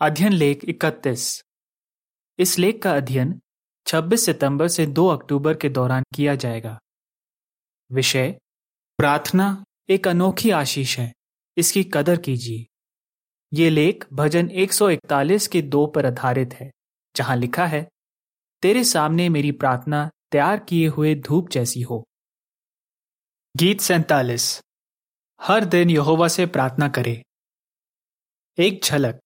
अध्ययन लेख 31 इस लेख का अध्ययन 26 सितंबर से 2 अक्टूबर के दौरान किया जाएगा। विषय, प्रार्थना एक अनोखी आशीष है, इसकी कदर कीजिए। ये लेख भजन 141 के दो पर आधारित है, जहाँ लिखा है, तेरे सामने मेरी प्रार्थना तैयार किए हुए धूप जैसी हो। गीत सैतालीस, हर दिन यहोवा से प्रार्थना करें। एक झलक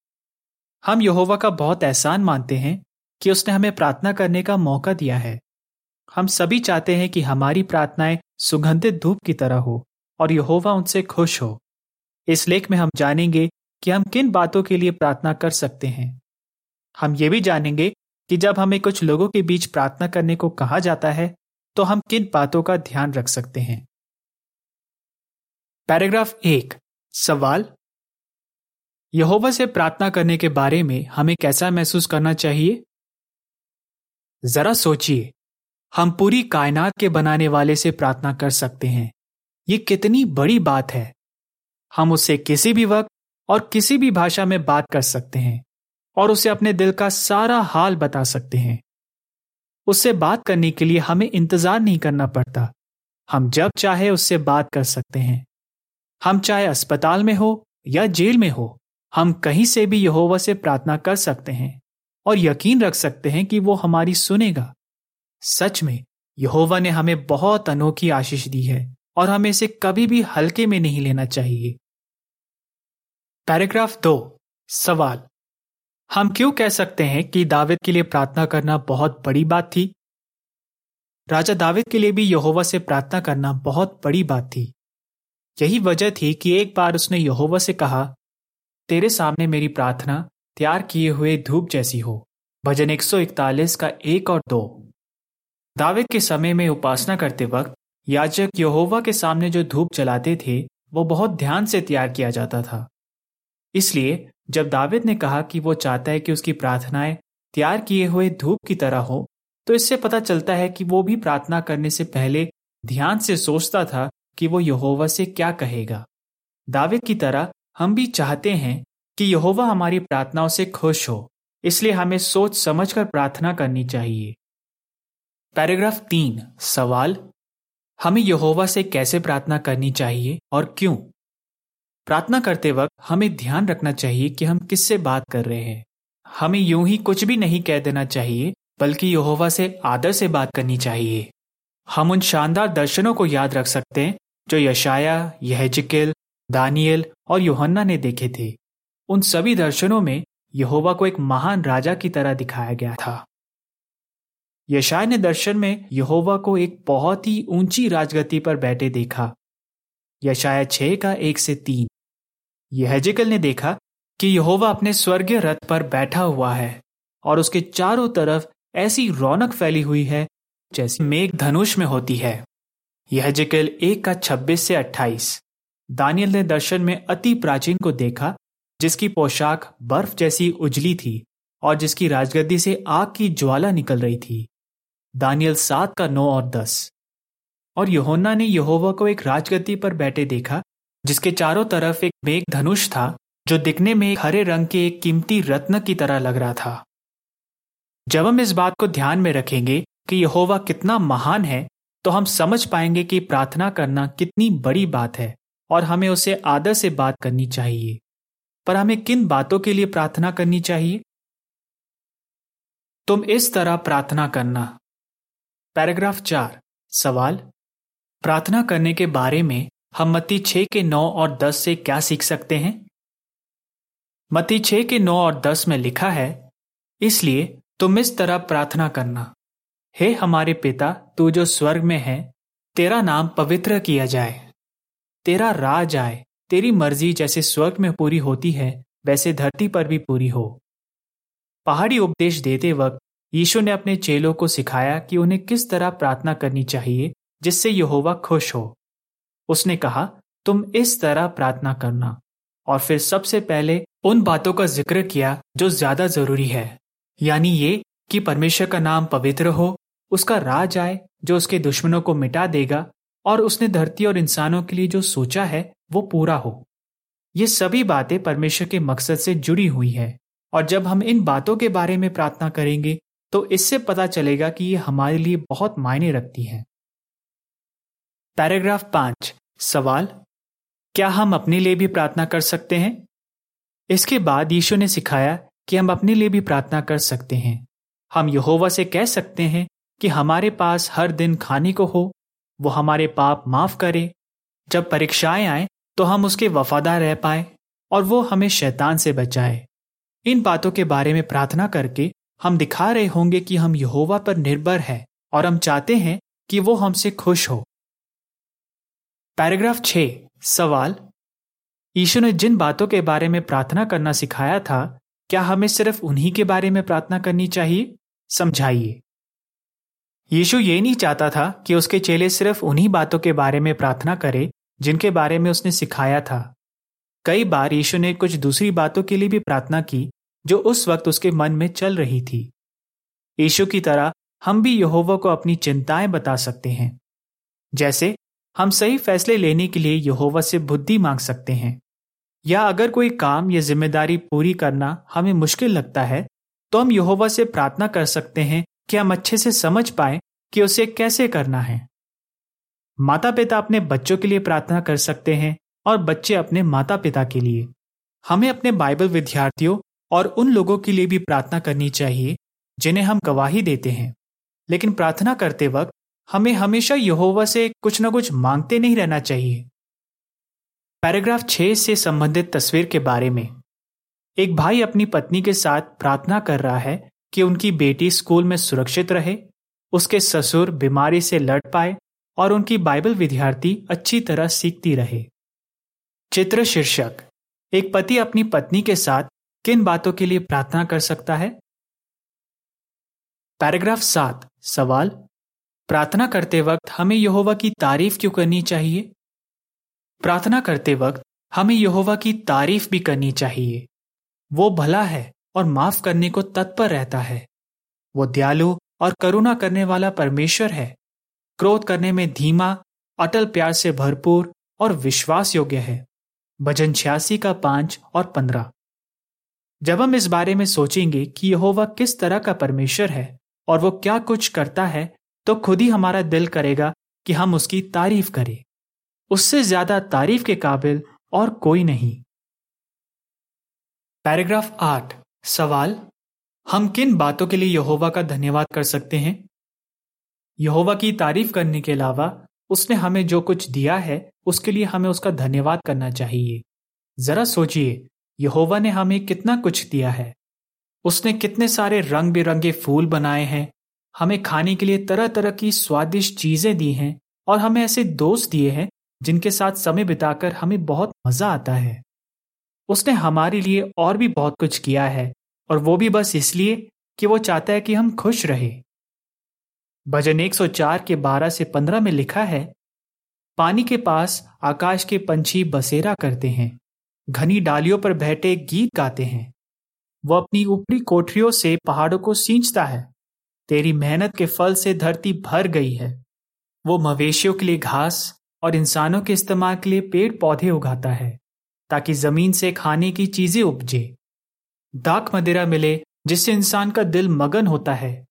हम यहोवा का बहुत एहसान मानते हैं कि उसने हमें प्रार्थना करने का मौका दिया है। हम सभी चाहते हैं कि हमारी प्रार्थनाएँ सुगंधित धूप की तरह हो और यहोवा उनसे खुश हो। इस लेख में हम जानेंगे कि हम किन बातों के लिए प्रार्थना कर सकते हैं। हम ये भी जानेंगे कि जब हमें कुछ लोगों के बीच प्रार्थना करने को कहा जाता है तो हम किन बातों का ध्यान रख सकते हैं। पैराग्राफ एक, सवाल यहोवा से प्रार्थना करने के बारे में हमें कैसा महसूस करना चाहिए? जरा सोचिए, हम पूरी कायनात के बनाने वाले से प्रार्थना कर सकते हैं। ये कितनी बड़ी बात है। हम उससे किसी भी वक्त और किसी भी भाषा में बात कर सकते हैं और उसे अपने दिल का सारा हाल बता सकते हैं। उससे बात करने के लिए हमें इंतज़ार नहीं करना पड़ता। हम जब चाहे उससे बात कर सकते हैं। हम चाहे अस्पताल में हो या जेल में हो। हम कहीं से भी यहोवा से प्रार्थना कर सकते हैं और यकीन रख सकते हैं कि वो हमारी सुनेगा। सच में, यहोवा ने हमें बहुत अनोखी आशीष दी है और हमें इसे कभी भी हल्के में नहीं लेना चाहिए। पैराग्राफ दो, सवाल। हम क्यों कह सकते हैं कि दावेद के लिए प्रार्थना करना बहुत बड़ी बात थी? राजा दावेद के लिए भी यहोवा से प्रार्थना करना बहुत बड़ी बात थी। यही वजह थी कि एक बार उसने यहोवा से कहा तेरे सामने मेरी प्रार्थना तैयार किए हुए धूप जैसी हो। भजन 141 का एक और दो। दाविद के समय में उपासना करते वक्त याजक यहोवा के सामने जो धूप जलाते थे, वो बहुत ध्यान से तैयार किया जाता था। इसलिए जब दाविद ने कहा कि वो चाहता है कि उसकी प्रार्थनाएँ तैयार किए हुए धूप की तरह हो तो इससे पता चलता है कि वो भी प्रार्थना करने से पहले ध्यान से सोचता था कि वो यहोवा से क्या कहेगा। दाविद की तरह हम भी चाहते हैं कि यहोवा हमारी प्रार्थनाओं से खुश हो, इसलिए हमें सोच समझकर प्रार्थना करनी चाहिए। पैराग्राफ तीन, सवाल, हमें यहोवा से कैसे प्रार्थना करनी चाहिए और क्यों? प्रार्थना करते वक्त हमें ध्यान रखना चाहिए कि हम किससे बात कर रहे हैं। हमें यूँ ही कुछ भी नहीं कह देना चाहिए, बल्कि यहोवा से आदर से बात करनी चाहिए। हम उन शानदार दर्शनों को याद रख सकते हैं, जो यशाया यहजिकिल दानियल और योहन्ना ने देखे थे। उन सभी दर्शनों में यहोवा को एक महान राजा की तरह दिखाया गया था। यशाय ने दर्शन में यहोवा को एक बहुत ही ऊँची राजगति पर बैठे देखा। यशाया छह का एक से तीन। यहजिकल ने देखा कि यहोवा अपने स्वर्गीय रथ पर बैठा हुआ है और उसके चारों तरफ़ ऐसी रौनक फैली हुई है जैसी मेघ धनुष में होती है। यह जिकल एक का छब्बीस से अट्ठाईस। दानियल ने दर्शन में अति प्राचीन को देखा, जिसकी पोशाक बर्फ़ जैसी उजली थी और जिसकी राजगद्दी से आग की ज्वाला निकल रही थी। दानियल सात का नौ और दस। और यहोन्ना ने यहोवा को एक राजगद्दी पर बैठे देखा, जिसके चारों तरफ़ एक मेघ धनुष था, जो दिखने में हरे रंग के एक कीमती रत्न की तरह लग रहा था। जब हम इस बात को ध्यान में रखेंगे कि यहोवा कितना महान है तो हम समझ पाएँगे कि प्रार्थना करना कितनी बड़ी बात है। और हमें उसे आदर से बात करनी चाहिए। पर हमें किन बातों के लिए प्रार्थना करनी चाहिए? तुम इस तरह प्रार्थना करना। पैराग्राफ चार। सवाल। प्रार्थना करने के बारे में हम मत्ती छह के नौ और दस से क्या सीख सकते हैं? मत्ती छह के नौ और दस में लिखा है, इसलिए तुम इस तरह प्रार्थना करना। हे हमारे पिता, तू जो स्वर्ग में है, तेरा नाम पवित्र किया जाए। तेरा राज आए, तेरी मर्ज़ी जैसे स्वर्ग में पूरी होती है, वैसे धरती पर भी पूरी हो। पहाड़ी उपदेश देते वक्त यीशु ने अपने चेलों को सिखाया कि उन्हें किस तरह प्रार्थना करनी चाहिए, जिससे यहोवा खुश हो। उसने कहा, तुम इस तरह प्रार्थना करना। और फिर सबसे पहले उन बातों का ज़िक्र किया जो ज़्यादा ज़रूरी है, यानी ये कि परमेश्वर का नाम पवित्र हो, उसका राज आए, जो उसके दुश्मनों को मिटा देगा और उसने धरती और इंसानों के लिए जो सोचा है, वो पूरा हो। ये सभी बातें परमेश्वर के मकसद से जुड़ी हुई है, और जब हम इन बातों के बारे में प्रार्थना करेंगे तो इससे पता चलेगा कि ये हमारे लिए बहुत मायने रखती है। पैराग्राफ पाँच, सवाल, क्या हम अपने लिए भी प्रार्थना कर सकते हैं? इसके बाद यीशु ने सिखाया कि हम अपने लिए भी प्रार्थना कर सकते हैं। हम यहोवा से कह सकते हैं कि हमारे पास हर दिन खाने को हो वो हमारे पाप माफ़ करे। जब परीक्षाएँ आए तो हम उसके वफादार रह पाए और वो हमें शैतान से बचाए। इन बातों के बारे में प्रार्थना करके हम दिखा रहे होंगे कि हम यहोवा पर निर्भर हैं और हम चाहते हैं कि वो हमसे खुश हो। पैराग्राफ छ, सवाल। ईशु ने जिन बातों के बारे में प्रार्थना करना सिखाया था, क्या हमें सिर्फ़ उन्हीं के बारे में प्रार्थना करनी चाहिए? समझाइए। यीशु ये नहीं चाहता था कि उसके चेले सिर्फ़ उन्हीं बातों के बारे में प्रार्थना करें, जिनके बारे में उसने सिखाया था। कई बार यीशु ने कुछ दूसरी बातों के लिए भी प्रार्थना की, जो उस वक्त उसके मन में चल रही थी। यीशु की तरह, हम भी यहोवा को अपनी चिंताएँ बता सकते हैं। जैसे, हम सही फैसले लेने के लिए यहोवा से बुद्धि मांग सकते हैं। या अगर कोई काम या ज़िम्मेदारी पूरी करना हमें मुश्किल लगता है तो हम यहोवा से प्रार्थना कर सकते हैं कि हम अच्छे से समझ पाए कि उसे कैसे करना है। माता पिता अपने बच्चों के लिए प्रार्थना कर सकते हैं और बच्चे अपने माता पिता के लिए। हमें अपने बाइबल विद्यार्थियों और उन लोगों के लिए भी प्रार्थना करनी चाहिए, जिन्हें हम गवाही देते हैं। लेकिन प्रार्थना करते वक्त हमें हमेशा यहोवा से कुछ ना कुछ मांगते नहीं रहना चाहिए। पैराग्राफ छह से संबंधित तस्वीर के बारे में। एक भाई अपनी पत्नी के साथ प्रार्थना कर रहा है कि उनकी बेटी स्कूल में सुरक्षित रहे, उसके ससुर बीमारी से लड़ पाए और उनकी बाइबल विद्यार्थी अच्छी तरह सीखती रहे। चित्र शीर्षक। एक पति अपनी पत्नी के साथ किन बातों के लिए प्रार्थना कर सकता है? पैराग्राफ सात। सवाल। प्रार्थना करते वक्त हमें यहोवा की तारीफ़ क्यों करनी चाहिए? प्रार्थना करते वक्त हमें यहोवा की तारीफ़ भी करनी चाहिए। वो भला है। और माफ़ करने को तत्पर रहता है। वो दयालु और करुणा करने वाला परमेश्वर है। क्रोध करने में धीमा, अटल प्यार से भरपूर और विश्वास योग्य है। भजन छियासी का पाँच और पंद्रह। जब हम इस बारे में सोचेंगे कि यहोवा किस तरह का परमेश्वर है और वो क्या कुछ करता है तो खुद ही हमारा दिल करेगा कि हम उसकी तारीफ़ करें। उससे ज़्यादा तारीफ़ के काबिल और कोई नहीं। पैराग्राफ आठ। सवाल, हम किन बातों के लिए यहोवा का धन्यवाद कर सकते हैं? यहोवा की तारीफ़ करने के अलावा, उसने हमें जो कुछ दिया है, उसके लिए हमें उसका धन्यवाद करना चाहिए। जरा सोचिए, यहोवा ने हमें कितना कुछ दिया है? उसने कितने सारे रंग बिरंगे फूल बनाए हैं? हमें खाने के लिए तरह तरह की स्वादिष्ट चीज़ें दी हैं, और हमें ऐसे दोस्त दिए हैं, जिनके साथ समय बिताकर हमें बहुत मज़ा आता है। उसने हमारे लिए और भी बहुत कुछ किया है, और वो भी बस इसलिए कि वो चाहता है कि हम खुश रहे। भजन 104 के 12 से 15 में लिखा है, पानी के पास आकाश के पंछी बसेरा करते हैं, घनी डालियों पर बैठे गीत गाते हैं। वह अपनी ऊपरी कोठरियों से पहाड़ों को सींचता है, तेरी मेहनत के फल से धरती भर गई है। वो मवेशियों के लिए घास और इंसानों के इस्तेमाल के लिए पेड़ पौधे उगाता है। ताकि ज़मीन से खाने की चीज़ें उपजे। दाक मदिरा मिले, जिससे इंसान का दिल मगन होता है।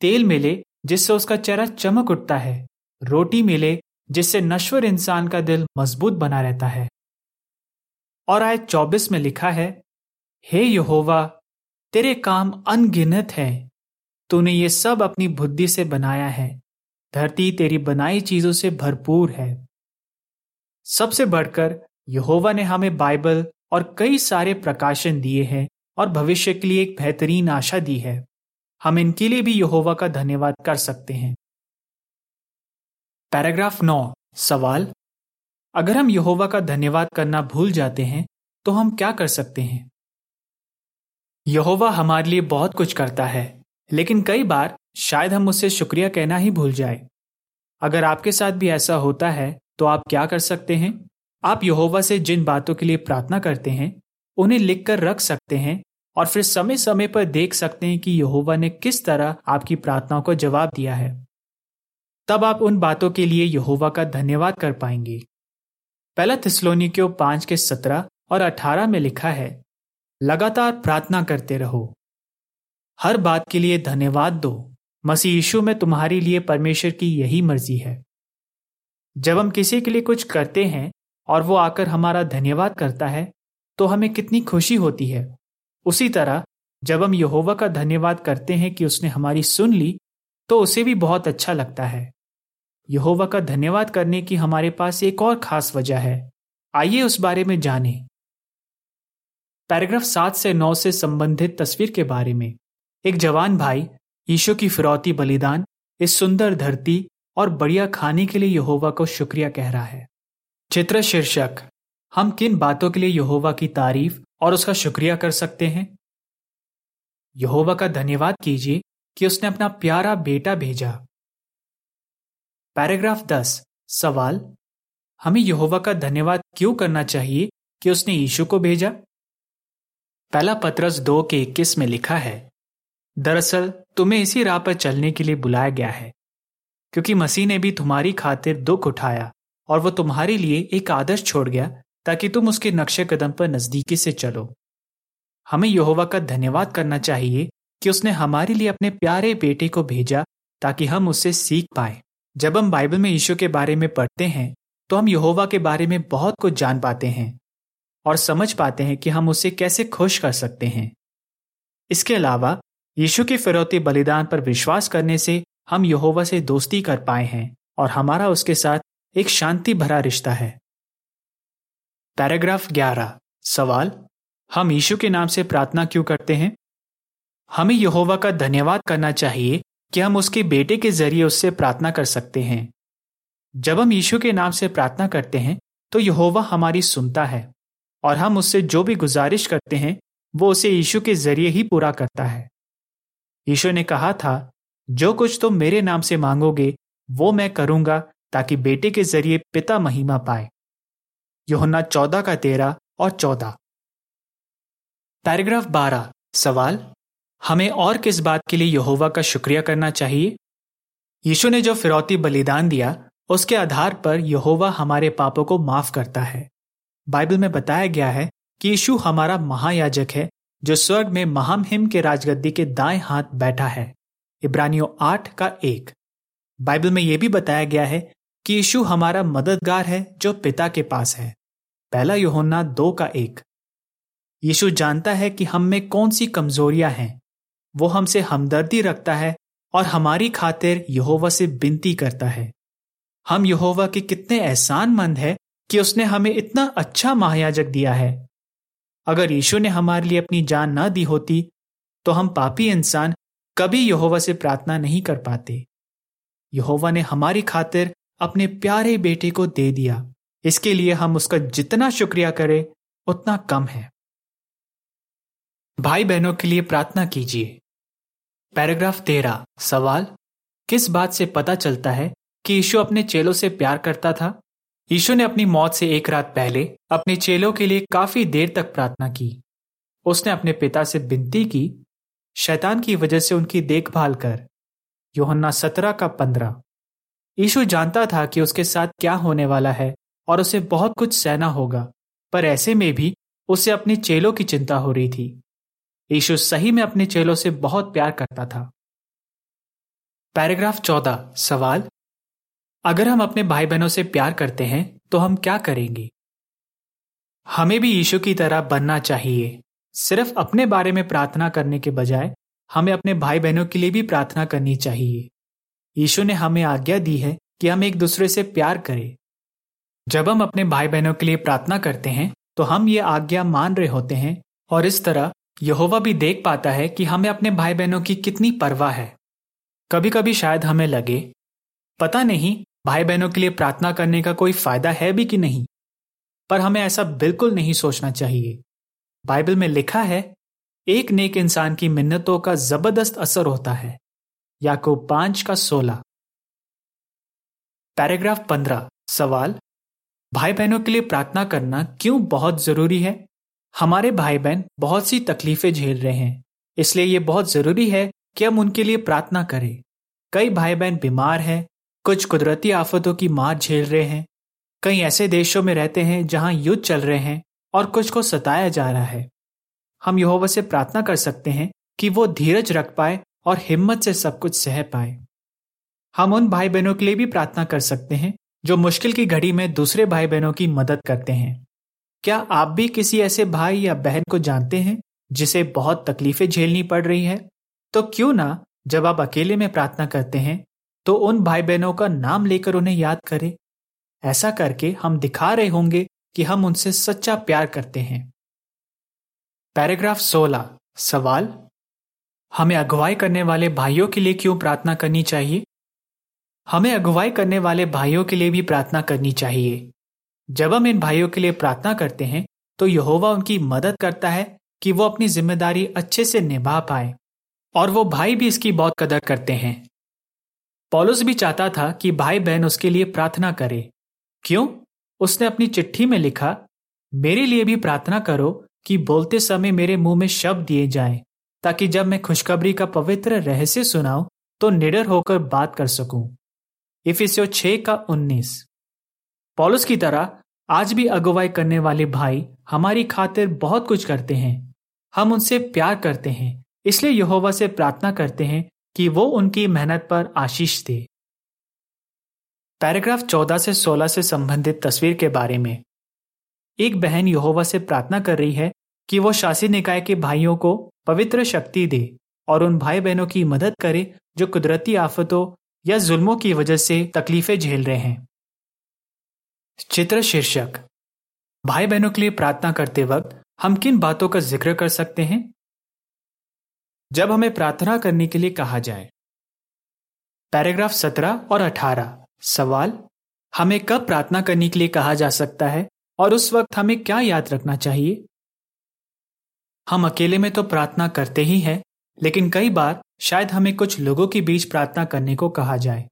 तेल मिले, जिससे उसका चेहरा चमक उठता है। रोटी मिले, जिससे नश्वर इंसान का दिल मज़बूत बना रहता है। और आय चौबीस में लिखा है, हे यहोवा, तेरे काम अनगिनत है। तूने ये सब अपनी बुद्धि से बनाया है। धरती तेरी बनाई चीज़ों से भरपूर है। सबसे बढ़कर यहोवा ने हमें बाइबल और कई सारे प्रकाशन दिए हैं और भविष्य के लिए एक बेहतरीन आशा दी है। हम इनके लिए भी यहोवा का धन्यवाद कर सकते हैं। पैराग्राफ नौ, सवाल, अगर हम यहोवा का धन्यवाद करना भूल जाते हैं तो हम क्या कर सकते हैं? यहोवा हमारे लिए बहुत कुछ करता है, लेकिन कई बार शायद हम उससे शुक्रिया कहना ही भूल जाए। अगर आपके साथ भी ऐसा होता है तो आप क्या कर सकते हैं? आप यहोवा से जिन बातों के लिए प्रार्थना करते हैं, उन्हें लिखकर रख सकते हैं और फिर समय समय पर देख सकते हैं कि यहोवा ने किस तरह आपकी प्रार्थनाओं को जवाब दिया है। तब आप उन बातों के लिए यहोवा का धन्यवाद कर पाएँगे। पहला थिस्लोनिकियो पाँच के सत्रह और अठारह में लिखा है, लगातार प्रार्थना करते रहो। हर बात के लिए धन्यवाद दो। मसीह यीशु में तुम्हारे लिए परमेश्वर की यही मर्ज़ी है। जब हम किसी के लिए कुछ करते हैं और वो आकर हमारा धन्यवाद करता है तो हमें कितनी खुशी होती है। उसी तरह, जब हम यहोवा का धन्यवाद करते हैं कि उसने हमारी सुन ली तो उसे भी बहुत अच्छा लगता है। यहोवा का धन्यवाद करने की हमारे पास एक और खास वजह है। आइए उस बारे में जानें। पैराग्राफ सात से नौ से संबंधित तस्वीर के बारे में। एक जवान भाई ईशो की फिरौती बलिदान, इस सुंदर धरती और बढ़िया खाने के लिए यहोवा को शुक्रिया कह रहा है। चित्र शीर्षक, हम किन बातों के लिए यहोवा की तारीफ़ और उसका शुक्रिया कर सकते हैं? यहोवा का धन्यवाद कीजिए कि उसने अपना प्यारा बेटा भेजा। पैराग्राफ दस, सवाल, हमें यहोवा का धन्यवाद क्यों करना चाहिए कि उसने यीशु को भेजा? पहला पत्रस दो के इक्कीस में लिखा है, दरअसल तुम्हें इसी राह पर चलने के लिए बुलाया गया है, क्योंकि मसीह ने भी तुम्हारी खातिर दुख उठाया। और वो तुम्हारे लिए एक आदर्श छोड़ गया ताकि तुम उसके नक्शे कदम पर नजदीकी से चलो। हमें यहोवा का धन्यवाद करना चाहिए कि उसने हमारे लिए अपने प्यारे बेटे को भेजा ताकि हम उससे सीख पाए। जब हम बाइबल में यीशु के बारे में पढ़ते हैं तो हम यहोवा के बारे में बहुत कुछ जान पाते हैं और समझ पाते हैं कि हम उसे कैसे खुश कर सकते हैं। इसके अलावा, यीशु के फिरौती बलिदान पर विश्वास करने से हम यहोवा से दोस्ती कर पाए हैं और हमारा उसके साथ एक शांति भरा रिश्ता है। पैराग्राफ 11 सवाल, हम यीशु के नाम से प्रार्थना क्यों करते हैं? हमें यहोवा का धन्यवाद करना चाहिए कि हम उसके बेटे के ज़रिए उससे प्रार्थना कर सकते हैं। जब हम यीशु के नाम से प्रार्थना करते हैं तो यहोवा हमारी सुनता है और हम उससे जो भी गुजारिश करते हैं, वो उसे यीशु के ज़रिए ही पूरा करता है। यीशु ने कहा था, जो कुछ तुम तो मेरे नाम से मांगोगे, वो मैं करूँगा ताकि बेटे के ज़रिए पिता महिमा पाए। योहन्ना चौदह का तेरह और चौदह। पैराग्राफ बारह। सवाल, हमें और किस बात के लिए यहोवा का शुक्रिया करना चाहिए? यीशु ने जो फिरौती बलिदान दिया, उसके आधार पर यहोवा हमारे पापों को माफ़ करता है। बाइबल में बताया गया है कि यीशु हमारा महायाजक है, जो स्वर्ग में महामहिम के राजगद्दी के दाएँ हाथ बैठा है। इब्रानियों आठ का एक। बाइबल में यह भी बताया गया है कि यीशु हमारा मददगार है, जो पिता के पास है। पहला योहोन्ना दो का एक। यीशु जानता है कि हम में कौन सी कमजोरियाँ हैं। वो हमसे हमदर्दी रखता है और हमारी खातिर यहोवा से विनती करता है। हम यहोवा के कितने एहसान मंद है कि उसने हमें इतना अच्छा महायाजक दिया है। अगर यीशु ने हमारे लिए अपनी जान ना दी होती तो हम पापी इंसान कभी यहोवा से प्रार्थना नहीं कर पाते। यहोवा ने हमारी खातिर अपने प्यारे बेटे को दे दिया। इसके लिए हम उसका जितना शुक्रिया करें, उतना कम है। भाई बहनों के लिए प्रार्थना कीजिए। पैराग्राफ तेरह, सवाल। किस बात से पता चलता है कि यीशु अपने चेलों से प्यार करता था? यीशु ने अपनी मौत से एक रात पहले अपने चेलों के लिए काफ़ी देर तक प्रार्थना की। उसने अपने पिता से विनती की, शैतान की वजह से उनकी देखभाल कर। योहन्ना सत्रह का पंद्रह। यीशु जानता था कि उसके साथ क्या होने वाला है और उसे बहुत कुछ सहना होगा, पर ऐसे में भी उसे अपने चेलों की चिंता हो रही थी। यीशु सही में अपने चेलों से बहुत प्यार करता था। पैराग्राफ चौदह, सवाल, अगर हम अपने भाई बहनों से प्यार करते हैं तो हम क्या करेंगे? हमें भी यीशु की तरह बनना चाहिए। सिर्फ़ अपने बारे में प्रार्थना करने के बजाय, हमें अपने भाई बहनों के लिए भी प्रार्थना करनी चाहिए। यीशु ने हमें आज्ञा दी है कि हम एक दूसरे से प्यार करें। जब हम अपने भाई बहनों के लिए प्रार्थना करते हैं तो हम ये आज्ञा मान रहे होते हैं और इस तरह यहोवा भी देख पाता है कि हमें अपने भाई बहनों की कितनी परवाह है। कभी कभी शायद हमें लगे, पता नहीं भाई बहनों के लिए प्रार्थना करने का कोई फ़ायदा है भी कि नहीं? पर हमें ऐसा बिल्कुल नहीं सोचना चाहिए। बाइबल में लिखा है, एक नेक इंसान की मिन्नतों का ज़बरदस्त असर होता है। याकूब पाँच का सोलह। पैराग्राफ पंद्रह। सवाल भाई बहनों के लिए प्रार्थना करना क्यों बहुत ज़रूरी है? हमारे भाई बहन बहुत सी तकलीफें झेल रहे हैं, इसलिए यह बहुत ज़रूरी है कि हम उनके लिए प्रार्थना करें। कई भाई बहन बीमार हैं, कुछ कुदरती आफतों की मार झेल रहे हैं, कई ऐसे देशों में रहते हैं जहाँ युद्ध चल रहे हैं और कुछ को सताया जा रहा है। हम यहोवा से प्रार्थना कर सकते हैं कि वो धीरज रख पाए और हिम्मत से सब कुछ सह पाए। हम उन भाई बहनों के लिए भी प्रार्थना कर सकते हैं, जो मुश्किल की घड़ी में दूसरे भाई बहनों की मदद करते हैं। क्या आप भी किसी ऐसे भाई या बहन को जानते हैं, जिसे बहुत तकलीफें झेलनी पड़ रही है? तो क्यों ना, जब आप अकेले में प्रार्थना करते हैं तो उन भाई बहनों का नाम लेकर उन्हें याद करें। ऐसा करके हम दिखा रहे होंगे कि हम उनसे सच्चा प्यार करते हैं। पैराग्राफ 16 सवाल हमें अगुवाई करने वाले भाइयों के लिए क्यों प्रार्थना करनी चाहिए? हमें अगुवाई करने वाले भाइयों के लिए भी प्रार्थना करनी चाहिए। जब हम इन भाइयों के लिए प्रार्थना करते हैं तो यहोवा उनकी मदद करता है कि वो अपनी ज़िम्मेदारी अच्छे से निभा पाए, और वो भाई भी इसकी बहुत कदर करते हैं। पॉलुस भी चाहता था कि भाई बहन उसके लिए प्रार्थना करे। क्यों? उसने अपनी चिट्ठी में लिखा, मेरे लिए भी प्रार्थना करो कि बोलते समय मेरे मुँह में शब्द दिए जाएँ। ताकि जब मैं खुशखबरी का पवित्र रहस्य सुनाऊं तो निडर होकर बात कर सकूँ। इफिसियो छह का उन्नीस। पॉलुस की तरह, आज भी अगुवाई करने वाले भाई हमारी खातिर बहुत कुछ करते हैं। हम उनसे प्यार करते हैं, इसलिए यहोवा से प्रार्थना करते हैं कि वो उनकी मेहनत पर आशीष दे। पैराग्राफ 14 से 16 से संबंधित तस्वीर के बारे में। एक बहन यहोवा से प्रार्थना कर रही है कि वो शासी निकाय के भाइयों को पवित्र शक्ति दे और उन भाई बहनों की मदद करे जो कुदरती आफतों या जुल्मों की वजह से तकलीफें झेल रहे हैं। चित्र शीर्षक। भाई बहनों के लिए प्रार्थना करते वक्त हम किन बातों का ज़िक्र कर सकते हैं? जब हमें प्रार्थना करने के लिए कहा जाए। पैराग्राफ सत्रह और अठारह। सवाल, हमें कब प्रार्थना करने के लिए कहा जा सकता है और उस वक्त हमें क्या याद रखना चाहिए? हम अकेले में तो प्रार्थना करते ही हैं, लेकिन कई बार शायद हमें कुछ लोगों के बीच प्रार्थना करने को कहा जाए।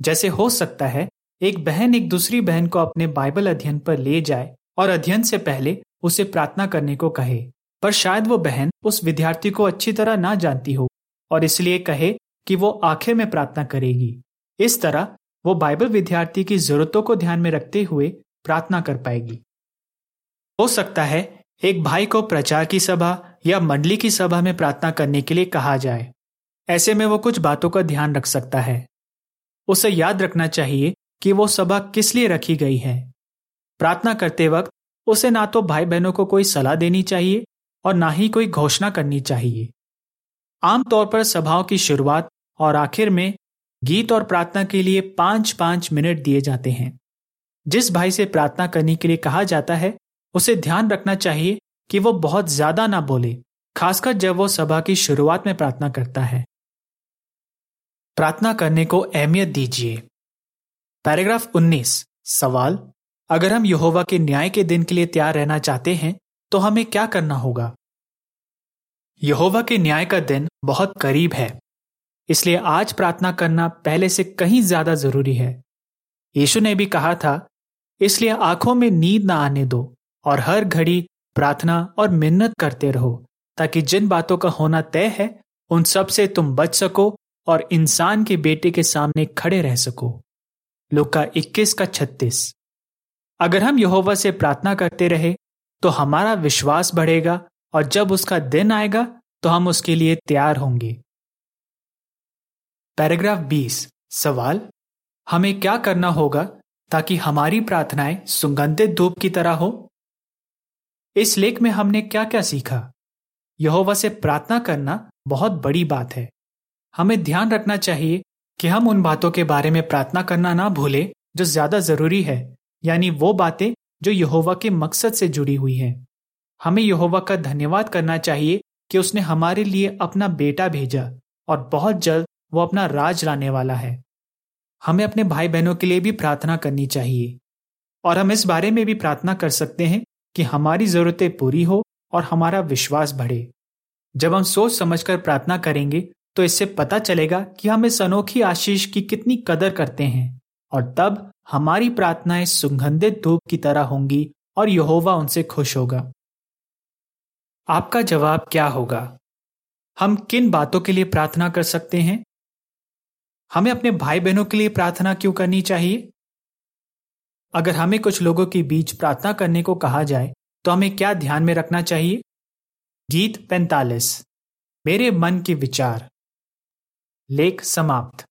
जैसे हो सकता है, एक बहन एक दूसरी बहन को अपने बाइबल अध्ययन पर ले जाए और अध्ययन से पहले उसे प्रार्थना करने को कहे, पर शायद वो बहन उस विद्यार्थी को अच्छी तरह ना जानती हो और इसलिए कहे कि वो आखिर में प्रार्थना करेगी। इस तरह वो बाइबल विद्यार्थी की जरूरतों को ध्यान में रखते हुए प्रार्थना कर पाएगी। हो सकता है एक भाई को प्रचार की सभा या मंडली की सभा में प्रार्थना करने के लिए कहा जाए। ऐसे में वो कुछ बातों का ध्यान रख सकता है। उसे याद रखना चाहिए कि वो सभा किस लिए रखी गई है। प्रार्थना करते वक्त उसे ना तो भाई बहनों को कोई सलाह देनी चाहिए और ना ही कोई घोषणा करनी चाहिए। आमतौर पर सभाओं की शुरुआत और आखिर में गीत और प्रार्थना के लिए पाँच पाँच मिनट दिए जाते हैं। जिस भाई से प्रार्थना करने के लिए कहा जाता है उसे ध्यान रखना चाहिए कि वो बहुत ज़्यादा ना बोले, खासकर जब वो सभा की शुरुआत में प्रार्थना करता है। प्रार्थना करने को अहमियत दीजिए। पैराग्राफ 19 सवाल, अगर हम यहोवा के न्याय के दिन के लिए तैयार रहना चाहते हैं तो हमें क्या करना होगा? यहोवा के न्याय का दिन बहुत करीब है, इसलिए आज प्रार्थना करना पहले से कहीं ज़्यादा ज़रूरी है। यीशु ने भी कहा था, इसलिए आँखों में नींद ना आने दो। और हर घड़ी प्रार्थना और मिन्नत करते रहो, ताकि जिन बातों का होना तय है, उन सबसे तुम बच सको और इंसान के बेटे के सामने खड़े रह सको। लुका 21 का 36 अगर हम यहोवा से प्रार्थना करते रहे तो हमारा विश्वास बढ़ेगा और जब उसका दिन आएगा तो हम उसके लिए तैयार होंगे। पैराग्राफ 20 सवाल, हमें क्या करना होगा ताकि हमारी प्रार्थनाएँ सुगंधित धूप की तरह हो? इस लेख में हमने क्या क्या सीखा? यहोवा से प्रार्थना करना बहुत बड़ी बात है। हमें ध्यान रखना चाहिए कि हम उन बातों के बारे में प्रार्थना करना ना भूले जो ज़्यादा ज़रूरी है, यानी वो बातें जो यहोवा के मकसद से जुड़ी हुई हैं। हमें यहोवा का धन्यवाद करना चाहिए कि उसने हमारे लिए अपना बेटा भेजा और बहुत जल्द वो अपना राज लाने वाला है। हमें अपने भाई बहनों के लिए भी प्रार्थना करनी चाहिए और हम इस बारे में भी प्रार्थना कर सकते हैं कि हमारी जरूरतें पूरी हो और हमारा विश्वास बढ़े। जब हम सोच समझकर प्रार्थना करेंगे तो इससे पता चलेगा कि हम इस अनोखी आशीष की कितनी कदर करते हैं और तब हमारी प्रार्थनाएँ सुगंधित धूप की तरह होंगी और यहोवा उनसे खुश होगा। आपका जवाब क्या होगा? हम किन बातों के लिए प्रार्थना कर सकते हैं? हमें अपने भाई बहनों के लिए प्रार्थना क्यों करनी चाहिए? अगर हमें कुछ लोगों के बीच प्रार्थना करने को कहा जाए तो हमें क्या ध्यान में रखना चाहिए? गीत पैंतालीस। मेरे मन के विचार। लेख समाप्त।